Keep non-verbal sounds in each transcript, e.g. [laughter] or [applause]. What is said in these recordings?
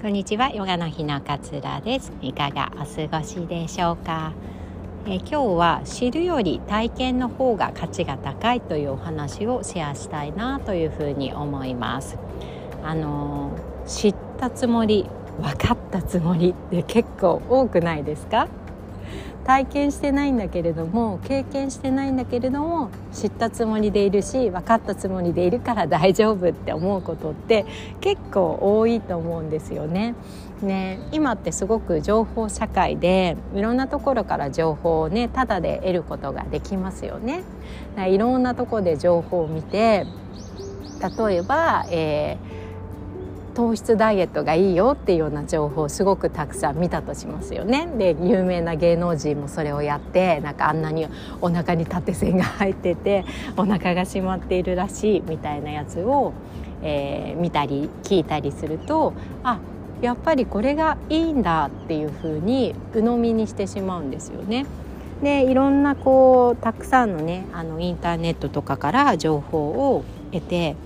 こんにちはヨガの日の勝浦です。いかがお過ごしでしょうか？え今日は知るより体験の方が価値が高いというお話をシェアしたいなというふうに思います。あの知ったつもり分かったつもりって結構多くないですか？体験してないんだけれども経験してないんだけれども知ったつもりでいるし分かったつもりでいるから大丈夫って思うことって結構多いと思うんですよね。ね今ってすごく情報社会でいろんなところから情報をねただで得ることができますよね。いろんなところで情報を見て例えば、えー糖質ダイエットがいいよっていうような情報をすごくたくさん見たとしますよね。で有名な芸能人もそれをやってなんかあんなにお腹に縦線が入っててお腹が締まっているらしいみたいなやつを、えー、見たり聞いたりするとあやっぱりこれがいいんだっていうふうに鵜呑みにしてしまうんですよね。でいろんなこうたくさんのねあのインターネットとかから情報を得て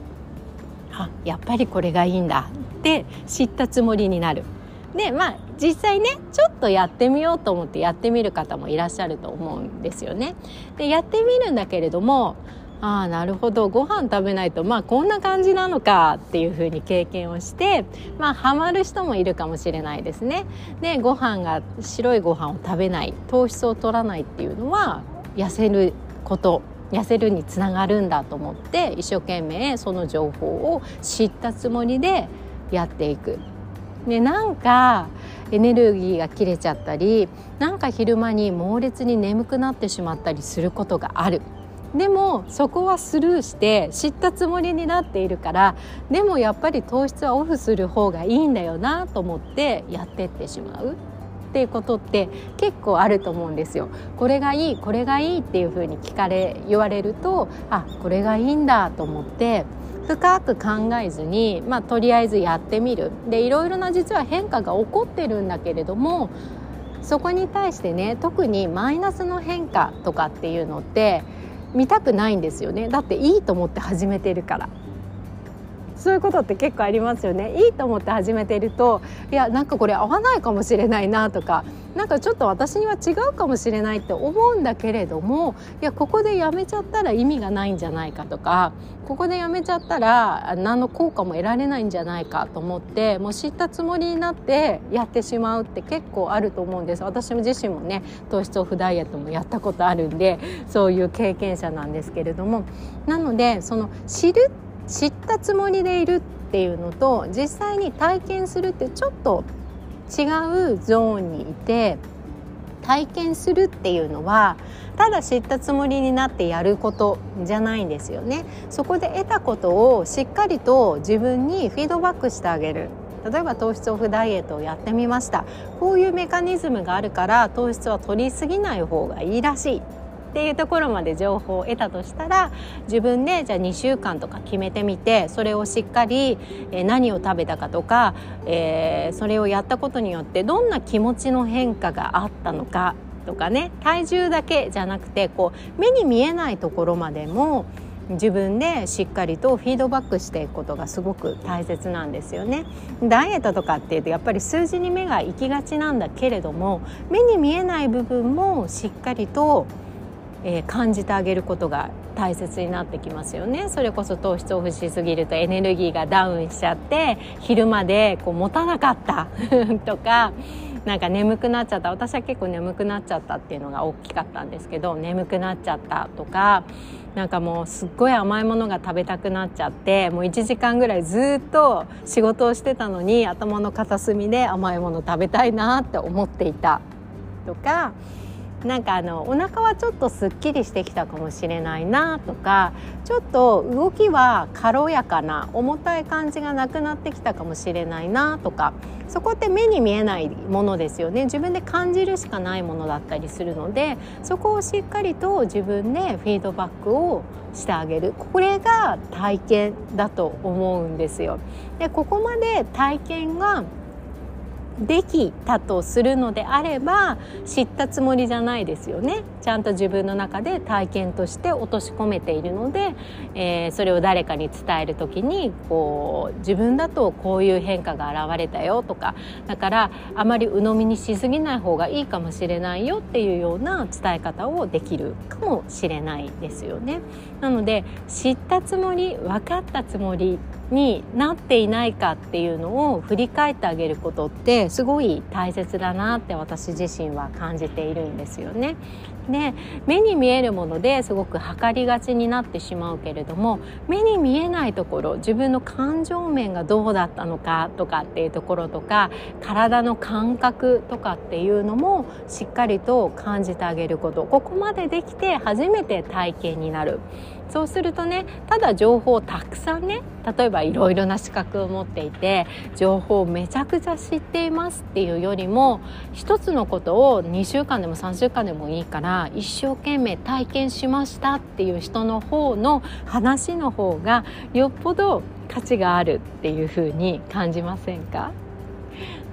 あやっぱりこれがいいんだって知ったつもりになる。でまあ実際ねちょっとやってみようと思ってやってみる方もいらっしゃると思うんですよね。でやってみるんだけれどもああなるほどご飯食べないとまあこんな感じなのかっていうふうに経験をしてまあハマる人もいるかもしれないですね。でご飯が白いご飯を食べない糖質を取らないっていうのは痩せること痩せるにつながるんだと思って一生懸命その情報を知ったつもりでやっていく。でなんかエネルギーが切れちゃったりなんか昼間に猛烈に眠くなってしまったりすることがある。でもそこはスルーして知ったつもりになっているからでもやっぱり糖質はオフする方がいいんだよなと思ってやってってしまう。っていうことって結構あると思うんですよ。これがいいこれがいいっていうふうに聞かれ言われるとあこれがいいんだと思って深く考えずに、まあ、とりあえずやってみる。でいろいろな実は変化が起こってるんだけれどもそこに対してね特にマイナスの変化とかっていうのって見たくないんですよね。だっていいと思って始めてるから。そういうことって結構ありますよね。いいと思って始めているといやなんかこれ合わないかもしれないなとかなんかちょっと私には違うかもしれないって思うんだけれどもいやここでやめちゃったら意味がないんじゃないかとかここでやめちゃったら何の効果も得られないんじゃないかと思ってもう知ったつもりになってやってしまうって結構あると思うんです。私自身もね糖質オフダイエットもやったことあるんでそういう経験者なんですけれども。なのでその知るっ知ったつもりでいるっていうのと実際に体験するってちょっと違うゾーンにいて体験するっていうのはただ知ったつもりになってやることじゃないんですよね。そこで得たことをしっかりと自分にフィードバックしてあげる。例えば糖質オフダイエットをやってみました。こういうメカニズムがあるから糖質は取りすぎない方がいいらしい。っていうところまで情報を得たとしたら自分でじゃあ2週間とか決めてみてそれをしっかり何を食べたかとか、えー、それをやったことによってどんな気持ちの変化があったのかとかね体重だけじゃなくてこう目に見えないところまでも自分でしっかりとフィードバックしていくことがすごく大切なんですよね。ダイエットとかっていうとやっぱり数字に目が行きがちなんだけれども目に見えない部分もしっかりとえー、感じてあげることが大切になってきますよね。それこそ糖質オフしすぎるとエネルギーがダウンしちゃって昼までこう持たなかった [laughs] とかなんか眠くなっちゃった。私は結構眠くなっちゃったっていうのが大きかったんですけど眠くなっちゃったとかなんかもうすっごい甘いものが食べたくなっちゃってもう1時間ぐらいずっと仕事をしてたのに頭の片隅で甘いもの食べたいなって思っていたとかなんかあのお腹はちょっとすっきりしてきたかもしれないなとかちょっと動きは軽やかな重たい感じがなくなってきたかもしれないなとかそこって目に見えないものですよね自分で感じるしかないものだったりするのでそこをしっかりと自分でフィードバックをしてあげるこれが体験だと思うんですよ。でここまで体験ができたとするのであれば知ったつもりじゃないですよねちゃんと自分の中で体験として落とし込めているので、えー、それを誰かに伝える時にこう自分だとこういう変化が現れたよとかだからあまり鵜呑みにしすぎない方がいいかもしれないよっていうような伝え方をできるかもしれないですよね。なので知ったつもり分かったつもりになっていないかっていうのを振り返ってあげることってすごい大切だなって私自身は感じているんですよね。で目に見えるものですごく測りがちになってしまうけれども目に見えないところ自分の感情面がどうだったのかとかっていうところとか体の感覚とかっていうのもしっかりと感じてあげることここまでできて初めて体験になるそうするとねただ情報をたくさんね例えばいろいろな資格を持っていて情報をめちゃくちゃ知っていますっていうよりも一つのことを2週間でも3週間でもいいから一生懸命体験しましたっていう人の方の話の方がよっぽど価値があるっていうふうに感じませんか？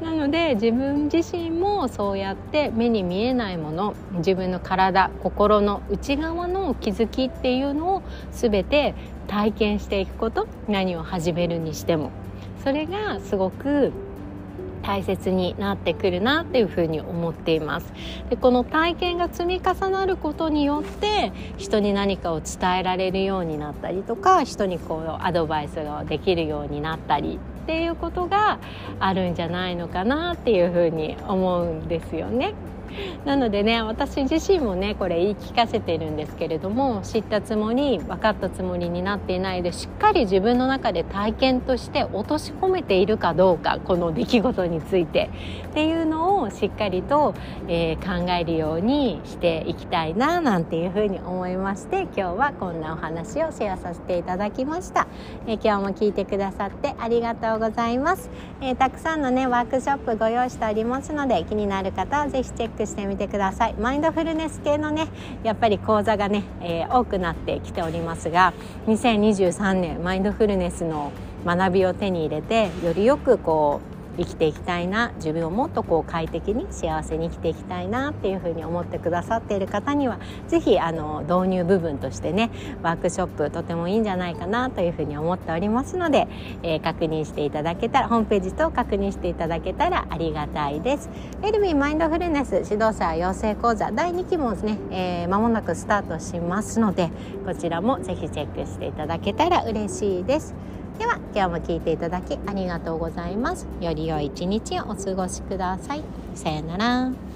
なので自分自身もそうやって目に見えないもの自分の体心の内側の気づきっていうのを全て体験していくこと何を始めるにしても。それがすごく大切になってくるなっていうふうに思っています。でこの体験が積み重なることによって人に何かを伝えられるようになったりとか人にこうアドバイスができるようになったりっていうことがあるんじゃないのかなっていうふうに思うんですよね。[laughs] なのでね私自身もねこれ言い聞かせているんですけれども知ったつもり分かったつもりになっていないでしっかり自分の中で体験として落とし込めているかどうかこの出来事について。っていうのをしっかりと、えー、考えるようにしていきたいななんていうふうに思いまして今日はこんなお話をシェアさせていただきました、えー、今日も聞いてくださってありがとうございます、えー、たくさんのねワークショップご用意しておりますので気になる方はぜひチェックしてみてください。マインドフルネス系のねやっぱり講座がね、えー、多くなってきておりますが2023年マインドフルネスの学びを手に入れてよりよくこう生きていきたいな自分をもっとこう快適に幸せに生きていきたいなっていうふうに思ってくださっている方には是非あの導入部分としてねワークショップとてもいいんじゃないかなというふうに思っておりますので、えー、確認していただけたらホームページと確認していただけたらありがたいです。エルミンマインドフルネス指導者養成講座第2期もですね、えー、間もなくスタートしますのでこちらも是非チェックしていただけたら嬉しいです。では今日も聞いていただきありがとうございます。より良い一日をお過ごしください。さよなら。